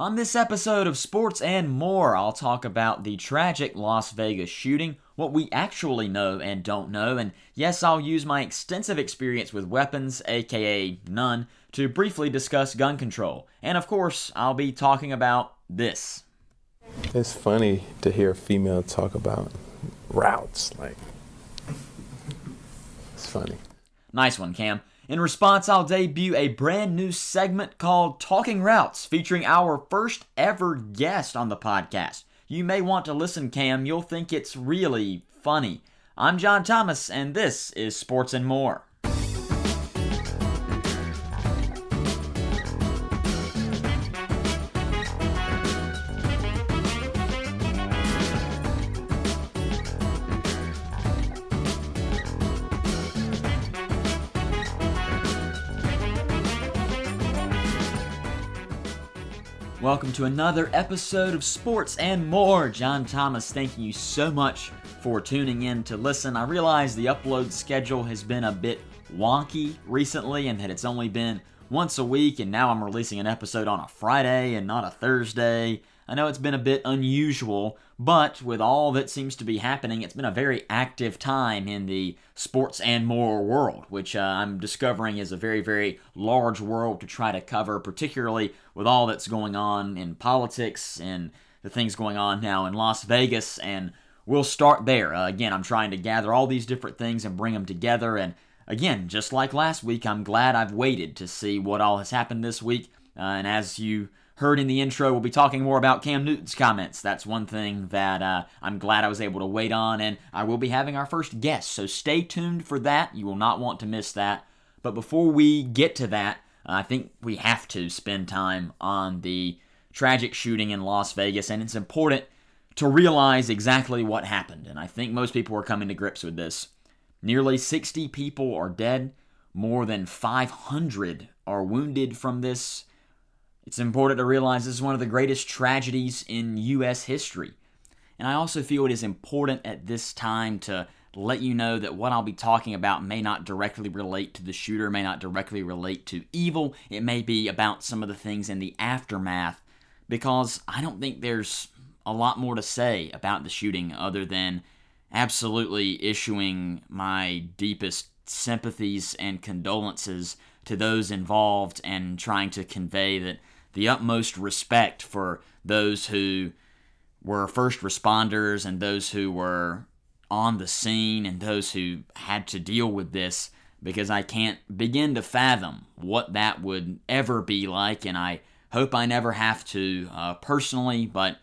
On this episode of Sports and More, I'll talk about the tragic Las Vegas shooting, what we actually know and don't know, and yes, I'll use my extensive experience with weapons, aka none, to briefly discuss gun control. And of course, I'll be talking about this. It's funny to hear a female talk about routes. Like, it's funny. Nice one, Cam. In response, I'll debut a brand new segment called Talking Routes, featuring our first ever guest on the podcast. You may want to listen, Cam. You'll think it's really funny. I'm John Thomas, and this is Sports and More. Welcome to another episode of Sports and More. John Thomas, thanking you so much for tuning in to listen. I realize the upload schedule has been a bit wonky recently and that it's only been once a week, and now I'm releasing an episode on a Friday and not a Thursday. I know it's been a bit unusual, but with all that seems to be happening, it's been a very active time in the sports and more world, which uh, I'm discovering is a very, very large world to try to cover, particularly with all that's going on in politics and the things going on now in Las Vegas. And we'll start there. Uh, again, I'm trying to gather all these different things and bring them together. And again, just like last week, I'm glad I've waited to see what all has happened this week. Uh, and as you heard in the intro, we'll be talking more about Cam Newton's comments. That's one thing that uh, I'm glad I was able to wait on, and I will be having our first guest, so stay tuned for that. You will not want to miss that. But before we get to that, I think we have to spend time on the tragic shooting in Las Vegas, and it's important to realize exactly what happened. And I think most people are coming to grips with this. Nearly 60 people are dead, more than 500 are wounded from this it's important to realize this is one of the greatest tragedies in U.S. history. And I also feel it is important at this time to let you know that what I'll be talking about may not directly relate to the shooter, may not directly relate to evil. It may be about some of the things in the aftermath, because I don't think there's a lot more to say about the shooting other than absolutely issuing my deepest sympathies and condolences to those involved and trying to convey that the utmost respect for those who were first responders and those who were on the scene and those who had to deal with this because I can't begin to fathom what that would ever be like, and I hope I never have to uh, personally. But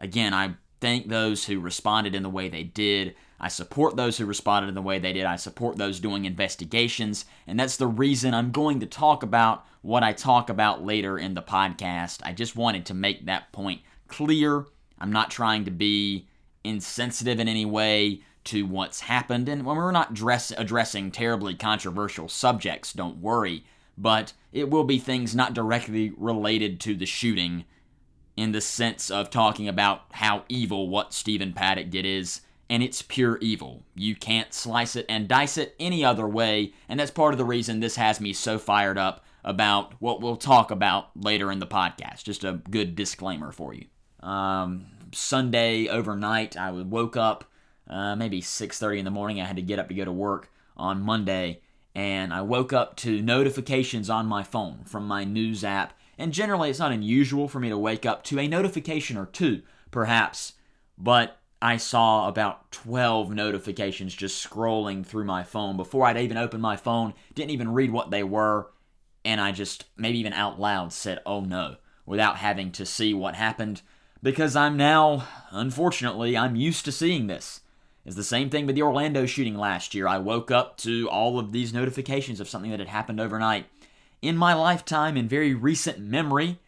again, I thank those who responded in the way they did. I support those who responded in the way they did. I support those doing investigations. And that's the reason I'm going to talk about what I talk about later in the podcast. I just wanted to make that point clear. I'm not trying to be insensitive in any way to what's happened. And when we're not dress- addressing terribly controversial subjects, don't worry. But it will be things not directly related to the shooting in the sense of talking about how evil what Stephen Paddock did is and it's pure evil. You can't slice it and dice it any other way, and that's part of the reason this has me so fired up about what we'll talk about later in the podcast. Just a good disclaimer for you. Um, Sunday overnight, I woke up uh, maybe 6:30 in the morning. I had to get up to go to work on Monday, and I woke up to notifications on my phone from my news app. And generally, it's not unusual for me to wake up to a notification or two, perhaps, but I saw about 12 notifications just scrolling through my phone before I'd even opened my phone, didn't even read what they were, and I just maybe even out loud said, oh no, without having to see what happened, because I'm now, unfortunately, I'm used to seeing this. It's the same thing with the Orlando shooting last year. I woke up to all of these notifications of something that had happened overnight. In my lifetime, in very recent memory,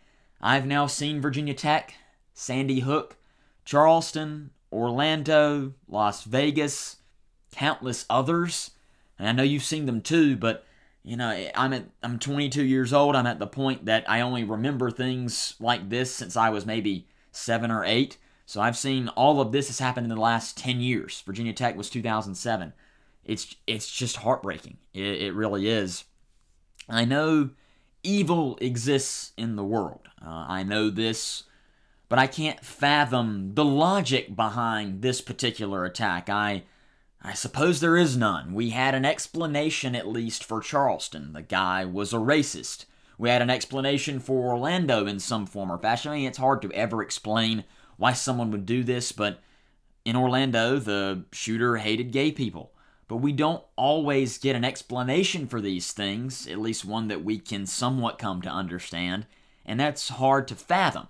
I've now seen Virginia Tech, Sandy Hook, Charleston, Orlando, Las Vegas, countless others. And I know you've seen them too, but you know, I'm at I'm 22 years old. I'm at the point that I only remember things like this since I was maybe 7 or 8. So I've seen all of this has happened in the last 10 years. Virginia Tech was 2007. It's it's just heartbreaking. It, it really is. I know evil exists in the world. Uh, I know this, but I can't fathom the logic behind this particular attack. I. I suppose there is none. We had an explanation, at least, for Charleston. The guy was a racist. We had an explanation for Orlando in some form or fashion. I mean, it's hard to ever explain why someone would do this, but in Orlando, the shooter hated gay people. But we don't always get an explanation for these things, at least one that we can somewhat come to understand, and that's hard to fathom.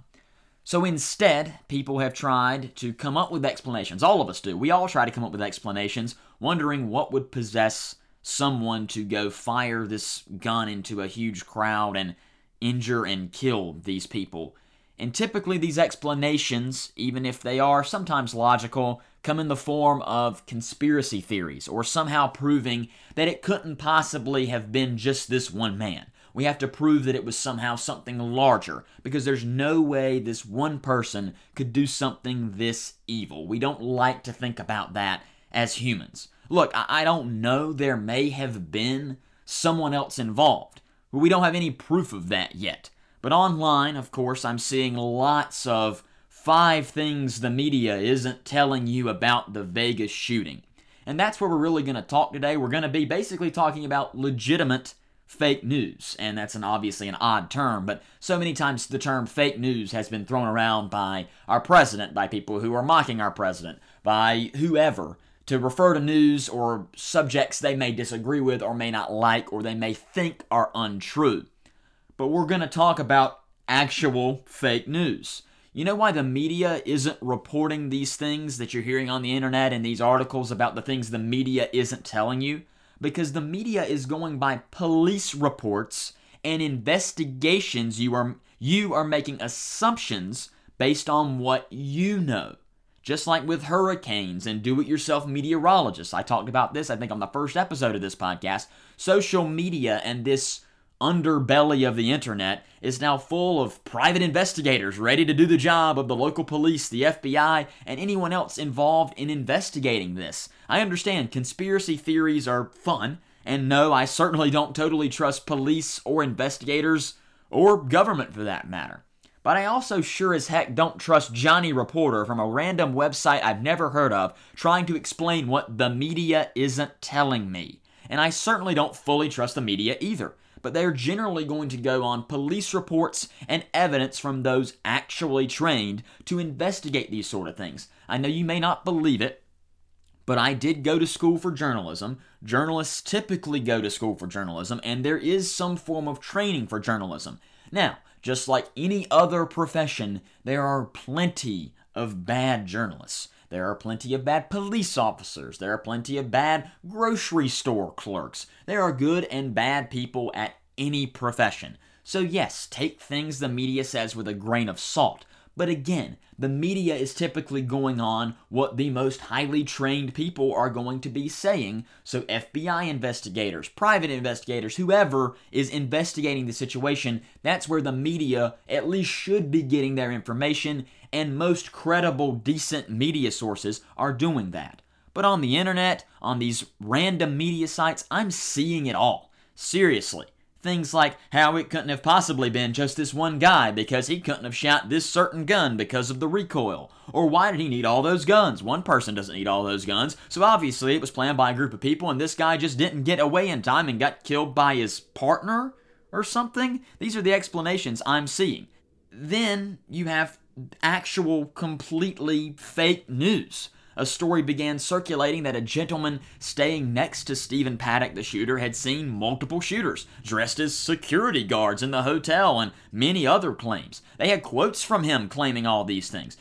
So instead, people have tried to come up with explanations. All of us do. We all try to come up with explanations, wondering what would possess someone to go fire this gun into a huge crowd and injure and kill these people. And typically, these explanations, even if they are sometimes logical, come in the form of conspiracy theories or somehow proving that it couldn't possibly have been just this one man. We have to prove that it was somehow something larger because there's no way this one person could do something this evil. We don't like to think about that as humans. Look, I don't know, there may have been someone else involved, but we don't have any proof of that yet. But online, of course, I'm seeing lots of five things the media isn't telling you about the Vegas shooting. And that's where we're really going to talk today. We're going to be basically talking about legitimate fake news. And that's an obviously an odd term, but so many times the term fake news has been thrown around by our president, by people who are mocking our president, by whoever to refer to news or subjects they may disagree with or may not like or they may think are untrue but we're going to talk about actual fake news. You know why the media isn't reporting these things that you're hearing on the internet and these articles about the things the media isn't telling you? Because the media is going by police reports and investigations you are you are making assumptions based on what you know. Just like with hurricanes and do it yourself meteorologists. I talked about this, I think, on the first episode of this podcast. Social media and this underbelly of the internet is now full of private investigators ready to do the job of the local police, the FBI, and anyone else involved in investigating this. I understand conspiracy theories are fun, and no, I certainly don't totally trust police or investigators, or government for that matter. But I also sure as heck don't trust Johnny Reporter from a random website I've never heard of trying to explain what the media isn't telling me. And I certainly don't fully trust the media either but they are generally going to go on police reports and evidence from those actually trained to investigate these sort of things. I know you may not believe it, but I did go to school for journalism. Journalists typically go to school for journalism, and there is some form of training for journalism. Now, just like any other profession, there are plenty of bad journalists. There are plenty of bad police officers. There are plenty of bad grocery store clerks. There are good and bad people at any profession. So, yes, take things the media says with a grain of salt. But again, the media is typically going on what the most highly trained people are going to be saying. So, FBI investigators, private investigators, whoever is investigating the situation, that's where the media at least should be getting their information, and most credible, decent media sources are doing that. But on the internet, on these random media sites, I'm seeing it all. Seriously. Things like how it couldn't have possibly been just this one guy because he couldn't have shot this certain gun because of the recoil. Or why did he need all those guns? One person doesn't need all those guns, so obviously it was planned by a group of people and this guy just didn't get away in time and got killed by his partner or something. These are the explanations I'm seeing. Then you have actual completely fake news a story began circulating that a gentleman staying next to Stephen Paddock, the shooter, had seen multiple shooters dressed as security guards in the hotel and many other claims. They had quotes from him claiming all these things.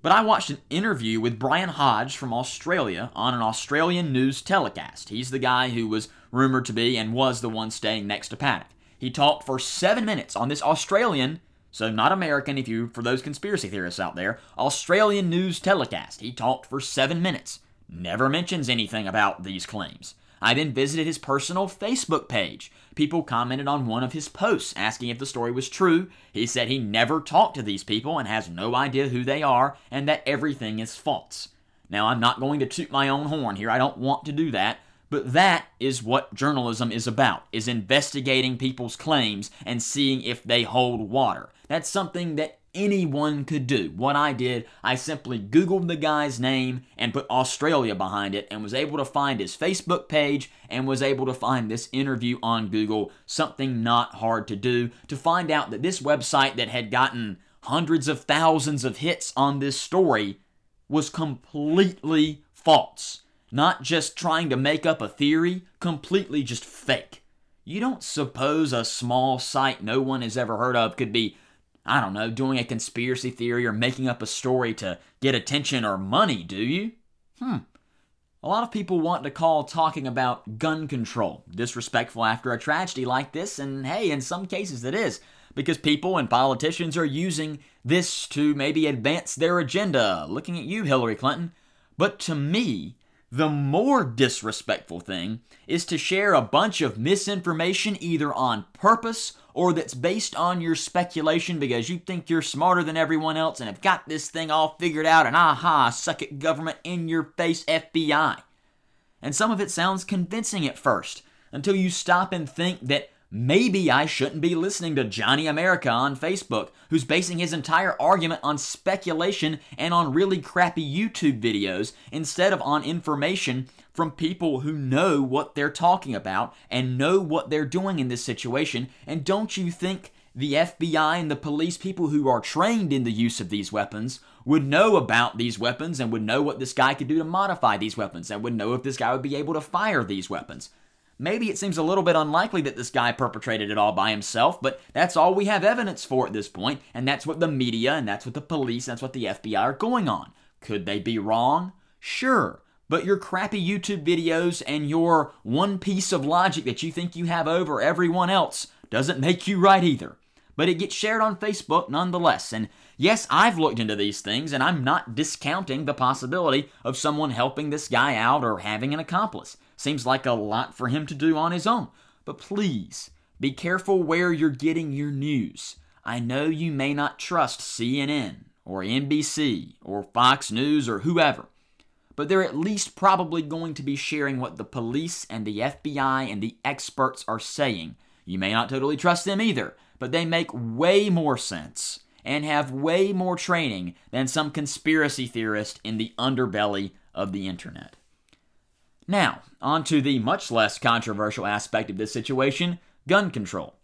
But I watched an interview with Brian Hodge from Australia on an Australian news telecast. He's the guy who was rumored to be and was the one staying next to Paddock. He talked for seven minutes on this Australian so not American if you for those conspiracy theorists out there, Australian news telecast. He talked for 7 minutes. Never mentions anything about these claims. I then visited his personal Facebook page. People commented on one of his posts asking if the story was true. He said he never talked to these people and has no idea who they are and that everything is false. Now, I'm not going to toot my own horn here, I don't want to do that, But that is what journalism is about, is investigating people's claims and seeing if they hold water. That's something that anyone could do. What I did, I simply Googled the guy's name and put Australia behind it and was able to find his Facebook page and was able to find this interview on Google. Something not hard to do to find out that this website that had gotten hundreds of thousands of hits on this story was completely false. Not just trying to make up a theory, completely just fake. You don't suppose a small site no one has ever heard of could be, I don't know, doing a conspiracy theory or making up a story to get attention or money, do you? Hmm. A lot of people want to call talking about gun control disrespectful after a tragedy like this, and hey, in some cases it is, because people and politicians are using this to maybe advance their agenda. Looking at you, Hillary Clinton. But to me, the more disrespectful thing is to share a bunch of misinformation either on purpose or that's based on your speculation because you think you're smarter than everyone else and have got this thing all figured out and aha, suck it government in your face FBI. And some of it sounds convincing at first until you stop and think that Maybe I shouldn't be listening to Johnny America on Facebook, who's basing his entire argument on speculation and on really crappy YouTube videos instead of on information from people who know what they're talking about and know what they're doing in this situation. And don't you think the FBI and the police people who are trained in the use of these weapons would know about these weapons and would know what this guy could do to modify these weapons and would know if this guy would be able to fire these weapons? Maybe it seems a little bit unlikely that this guy perpetrated it all by himself, but that's all we have evidence for at this point, and that's what the media and that's what the police, that's what the FBI are going on. Could they be wrong? Sure. But your crappy YouTube videos and your one piece of logic that you think you have over everyone else doesn't make you right either. But it gets shared on Facebook nonetheless. And yes, I've looked into these things and I'm not discounting the possibility of someone helping this guy out or having an accomplice. Seems like a lot for him to do on his own. But please, be careful where you're getting your news. I know you may not trust CNN or NBC or Fox News or whoever, but they're at least probably going to be sharing what the police and the FBI and the experts are saying. You may not totally trust them either, but they make way more sense and have way more training than some conspiracy theorist in the underbelly of the internet. Now, on to the much less controversial aspect of this situation gun control.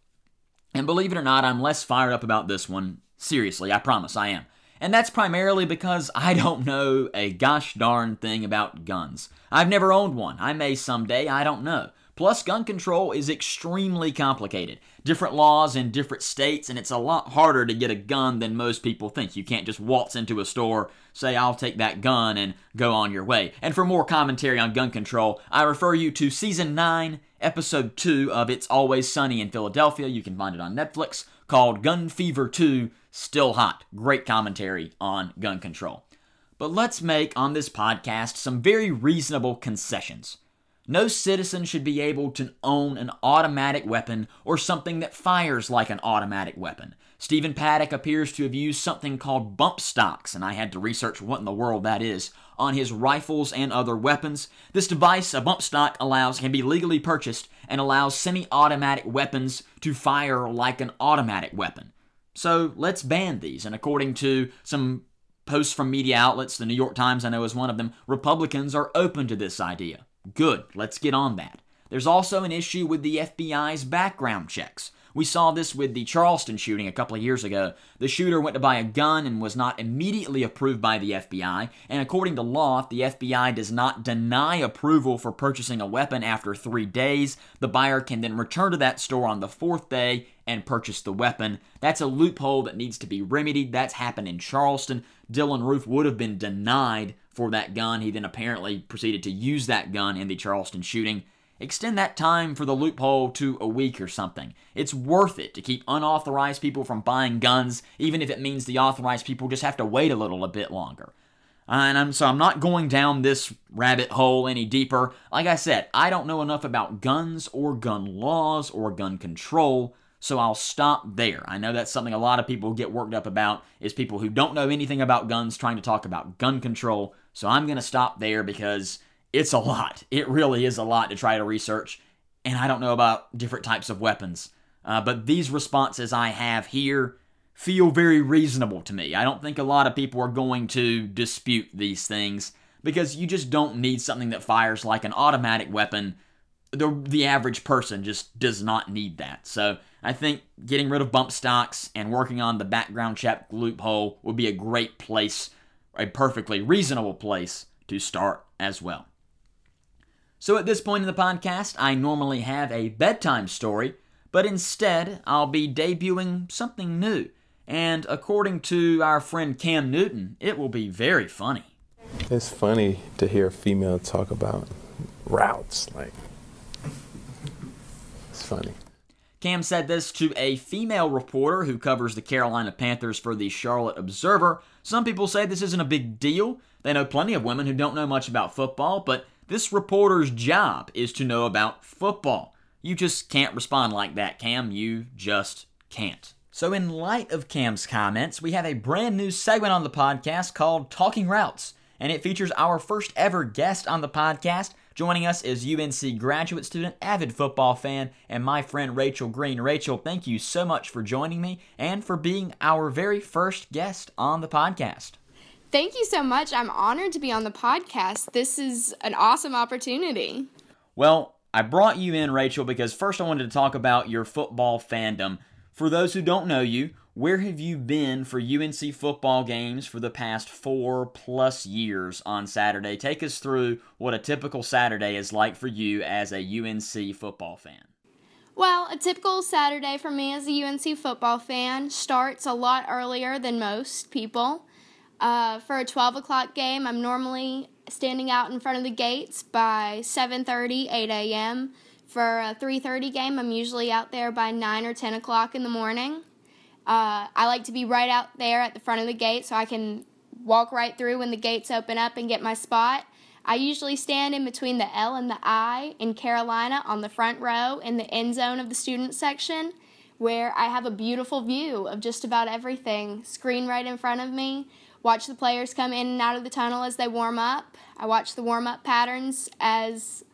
And believe it or not, I'm less fired up about this one. Seriously, I promise I am. And that's primarily because I don't know a gosh darn thing about guns. I've never owned one. I may someday, I don't know. Plus, gun control is extremely complicated. Different laws in different states, and it's a lot harder to get a gun than most people think. You can't just waltz into a store, say, I'll take that gun, and go on your way. And for more commentary on gun control, I refer you to Season 9, Episode 2 of It's Always Sunny in Philadelphia. You can find it on Netflix, called Gun Fever 2 Still Hot. Great commentary on gun control. But let's make on this podcast some very reasonable concessions. No citizen should be able to own an automatic weapon or something that fires like an automatic weapon. Stephen Paddock appears to have used something called bump stocks, and I had to research what in the world that is, on his rifles and other weapons. This device, a bump stock, allows can be legally purchased and allows semi-automatic weapons to fire like an automatic weapon. So let's ban these. And according to some posts from media outlets, the New York Times I know is one of them, Republicans are open to this idea. Good, let's get on that. There's also an issue with the FBI's background checks. We saw this with the Charleston shooting a couple of years ago. The shooter went to buy a gun and was not immediately approved by the FBI, and according to law, if the FBI does not deny approval for purchasing a weapon after three days, the buyer can then return to that store on the fourth day and purchase the weapon. That's a loophole that needs to be remedied. That's happened in Charleston. Dylann Roof would have been denied for that gun. He then apparently proceeded to use that gun in the Charleston shooting. Extend that time for the loophole to a week or something. It's worth it to keep unauthorized people from buying guns, even if it means the authorized people just have to wait a little a bit longer. Uh, and I'm, so I'm not going down this rabbit hole any deeper. Like I said, I don't know enough about guns or gun laws or gun control, so I'll stop there. I know that's something a lot of people get worked up about is people who don't know anything about guns trying to talk about gun control. So I'm going to stop there because it's a lot. It really is a lot to try to research, and I don't know about different types of weapons. Uh, but these responses I have here feel very reasonable to me. I don't think a lot of people are going to dispute these things because you just don't need something that fires like an automatic weapon. The, the average person just does not need that. So I think getting rid of bump stocks and working on the background check loophole would be a great place, a perfectly reasonable place to start as well. So at this point in the podcast, I normally have a bedtime story, but instead I'll be debuting something new. And according to our friend Cam Newton, it will be very funny. It's funny to hear a female talk about routes. Like, it's funny. Cam said this to a female reporter who covers the Carolina Panthers for the Charlotte Observer. Some people say this isn't a big deal. They know plenty of women who don't know much about football, but this reporter's job is to know about football. You just can't respond like that, Cam. You just can't. So, in light of Cam's comments, we have a brand new segment on the podcast called Talking Routes, and it features our first ever guest on the podcast. Joining us is UNC graduate student, avid football fan, and my friend Rachel Greene. Rachel, thank you so much for joining me and for being our very first guest on the podcast. Thank you so much. I'm honored to be on the podcast. This is an awesome opportunity. Well, I brought you in, Rachel, because first I wanted to talk about your football fandom. For those who don't know you, where have you been for UNC football games for the past four plus years on Saturday? Take us through what a typical Saturday is like for you as a UNC football fan. Well, a typical Saturday for me as a UNC football fan starts a lot earlier than most people. Uh, for a 12 o'clock game, I'm normally standing out in front of the gates by 7:30, 8 a.m. For a 3:30 game, I'm usually out there by 9 or 10 o'clock in the morning. Uh, I like to be right out there at the front of the gate so I can walk right through when the gates open up and get my spot. I usually stand in between the L and the I in Carolina on the front row in the end zone of the student section, where I have a beautiful view of just about everything screen right in front of me. Watch the players come in and out of the tunnel as they warm up. I watch the warm up patterns as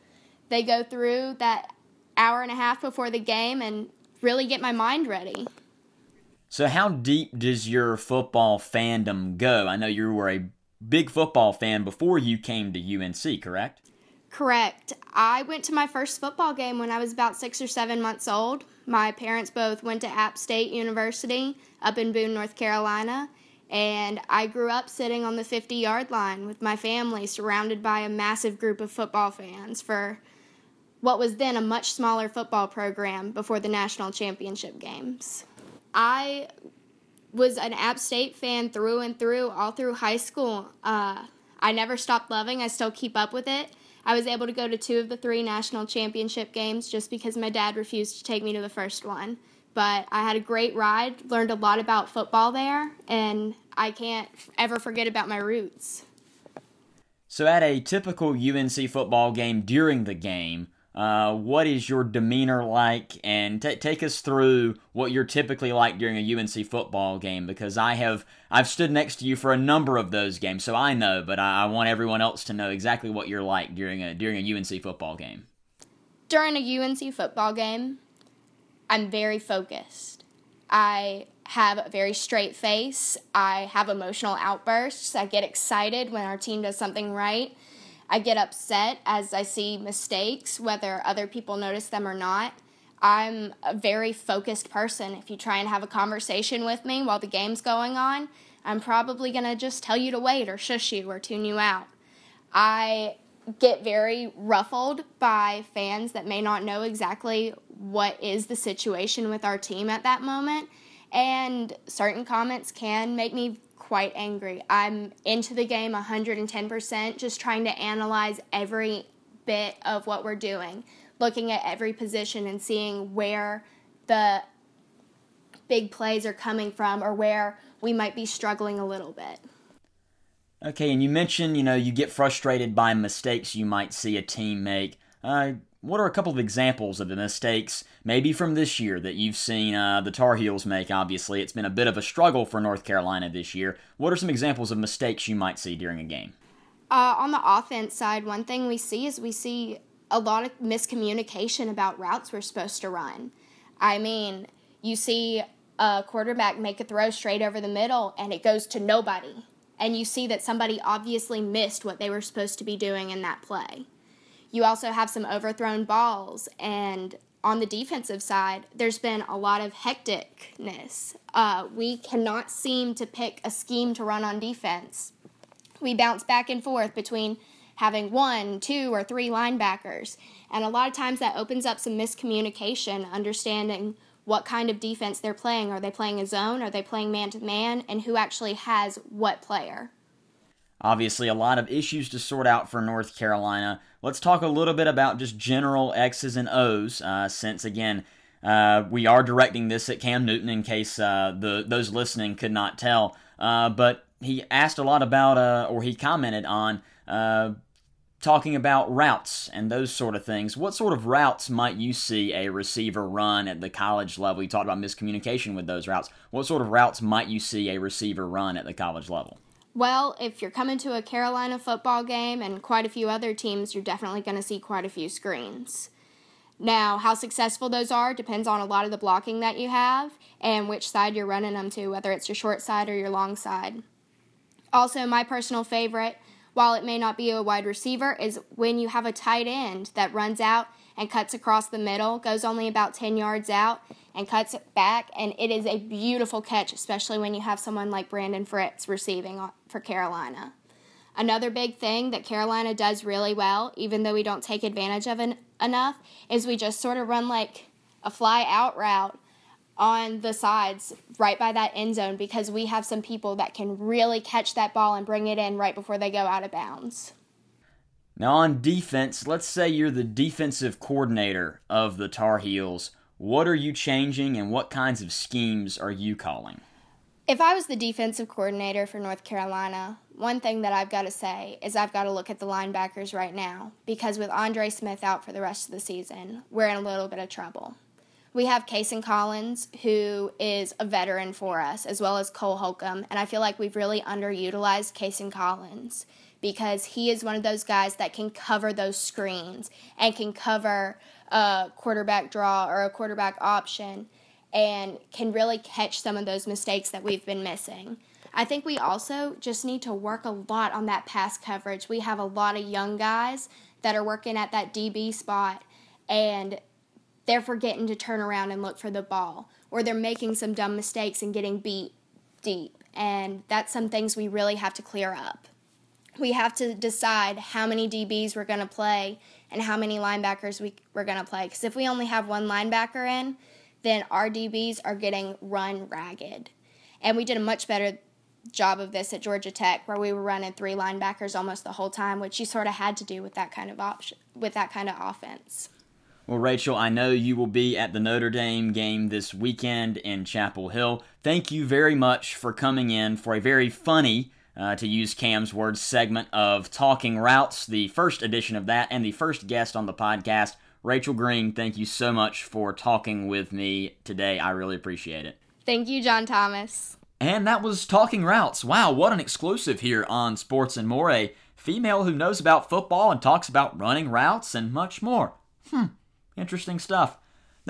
they go through that hour and a half before the game and really get my mind ready. So, how deep does your football fandom go? I know you were a big football fan before you came to UNC, correct? Correct. I went to my first football game when I was about six or seven months old. My parents both went to App State University up in Boone, North Carolina, and I grew up sitting on the 50 yard line with my family, surrounded by a massive group of football fans for what was then a much smaller football program before the national championship games. I was an App State fan through and through, all through high school. Uh, I never stopped loving. I still keep up with it. I was able to go to two of the three national championship games just because my dad refused to take me to the first one. But I had a great ride, learned a lot about football there, and I can't ever forget about my roots. So, at a typical UNC football game during the game, uh, what is your demeanor like? And t- take us through what you're typically like during a UNC football game, because I have I've stood next to you for a number of those games, so I know. But I, I want everyone else to know exactly what you're like during a during a UNC football game. During a UNC football game, I'm very focused. I have a very straight face. I have emotional outbursts. I get excited when our team does something right. I get upset as I see mistakes, whether other people notice them or not. I'm a very focused person. If you try and have a conversation with me while the game's going on, I'm probably going to just tell you to wait or shush you or tune you out. I get very ruffled by fans that may not know exactly what is the situation with our team at that moment. And certain comments can make me quite angry. I'm into the game 110%, just trying to analyze every bit of what we're doing, looking at every position and seeing where the big plays are coming from or where we might be struggling a little bit. Okay, and you mentioned, you know, you get frustrated by mistakes you might see a team make. Uh, what are a couple of examples of the mistakes, maybe from this year, that you've seen uh, the Tar Heels make? Obviously, it's been a bit of a struggle for North Carolina this year. What are some examples of mistakes you might see during a game? Uh, on the offense side, one thing we see is we see a lot of miscommunication about routes we're supposed to run. I mean, you see a quarterback make a throw straight over the middle and it goes to nobody. And you see that somebody obviously missed what they were supposed to be doing in that play. You also have some overthrown balls. And on the defensive side, there's been a lot of hecticness. Uh, we cannot seem to pick a scheme to run on defense. We bounce back and forth between having one, two, or three linebackers. And a lot of times that opens up some miscommunication, understanding what kind of defense they're playing. Are they playing a zone? Are they playing man to man? And who actually has what player? Obviously, a lot of issues to sort out for North Carolina. Let's talk a little bit about just general X's and O's, uh, since again, uh, we are directing this at Cam Newton in case uh, the those listening could not tell. Uh, but he asked a lot about, uh, or he commented on uh, talking about routes and those sort of things. What sort of routes might you see a receiver run at the college level? You talked about miscommunication with those routes. What sort of routes might you see a receiver run at the college level? Well, if you're coming to a Carolina football game and quite a few other teams, you're definitely going to see quite a few screens. Now, how successful those are depends on a lot of the blocking that you have and which side you're running them to, whether it's your short side or your long side. Also, my personal favorite while it may not be a wide receiver, is when you have a tight end that runs out and cuts across the middle, goes only about 10 yards out, and cuts it back. And it is a beautiful catch, especially when you have someone like Brandon Fritz receiving for Carolina. Another big thing that Carolina does really well, even though we don't take advantage of it enough, is we just sort of run like a fly out route on the sides right by that end zone because we have some people that can really catch that ball and bring it in right before they go out of bounds. Now, on defense, let's say you're the defensive coordinator of the Tar Heels. What are you changing and what kinds of schemes are you calling? If I was the defensive coordinator for North Carolina, one thing that I've got to say is I've got to look at the linebackers right now because with Andre Smith out for the rest of the season, we're in a little bit of trouble. We have Cayson Collins, who is a veteran for us, as well as Cole Holcomb. And I feel like we've really underutilized Cayson Collins because he is one of those guys that can cover those screens and can cover a quarterback draw or a quarterback option and can really catch some of those mistakes that we've been missing. I think we also just need to work a lot on that pass coverage. We have a lot of young guys that are working at that DB spot, and they're forgetting to turn around and look for the ball, or they're making some dumb mistakes and getting beat deep. And that's some things we really have to clear up. We have to decide how many DBs we're going to play and how many linebackers we, we're going to play. Because if we only have one linebacker in, then our DBs are getting run ragged. And we did a much better job of this at Georgia Tech, where we were running three linebackers almost the whole time, which you sort of had to do with that kind of option, with that kind of offense. Well, Rachel, I know you will be at the Notre Dame game this weekend in Chapel Hill. Thank you very much for coming in for a very funny, uh, to use Cam's words, segment of Talking Routes, the first edition of that, and the first guest on the podcast. Rachel Greene, thank you so much for talking with me today. I really appreciate it. Thank you, John Thomas. And that was Talking Routes. Wow, what an exclusive here on Sports and More. A female who knows about football and talks about running routes and much more. Hmm. Interesting stuff.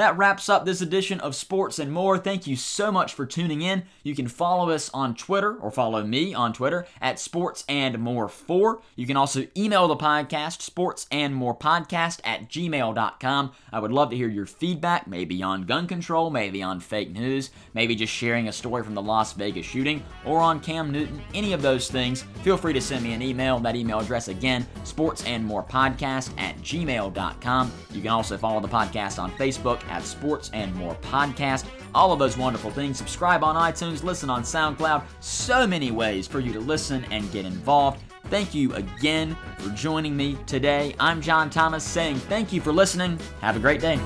That wraps up this edition of Sports and More. Thank you so much for tuning in. You can follow us on Twitter or follow me on Twitter at Sports and More 4. You can also email the podcast, Sports and More Podcast at gmail.com. I would love to hear your feedback, maybe on gun control, maybe on fake news, maybe just sharing a story from the Las Vegas shooting, or on Cam Newton, any of those things. Feel free to send me an email. That email address again, Sports and More Podcast at gmail.com. You can also follow the podcast on Facebook at Sports and More Podcast. All of those wonderful things. Subscribe on iTunes, listen on SoundCloud. So many ways for you to listen and get involved. Thank you again for joining me today. I'm John Thomas saying thank you for listening. Have a great day.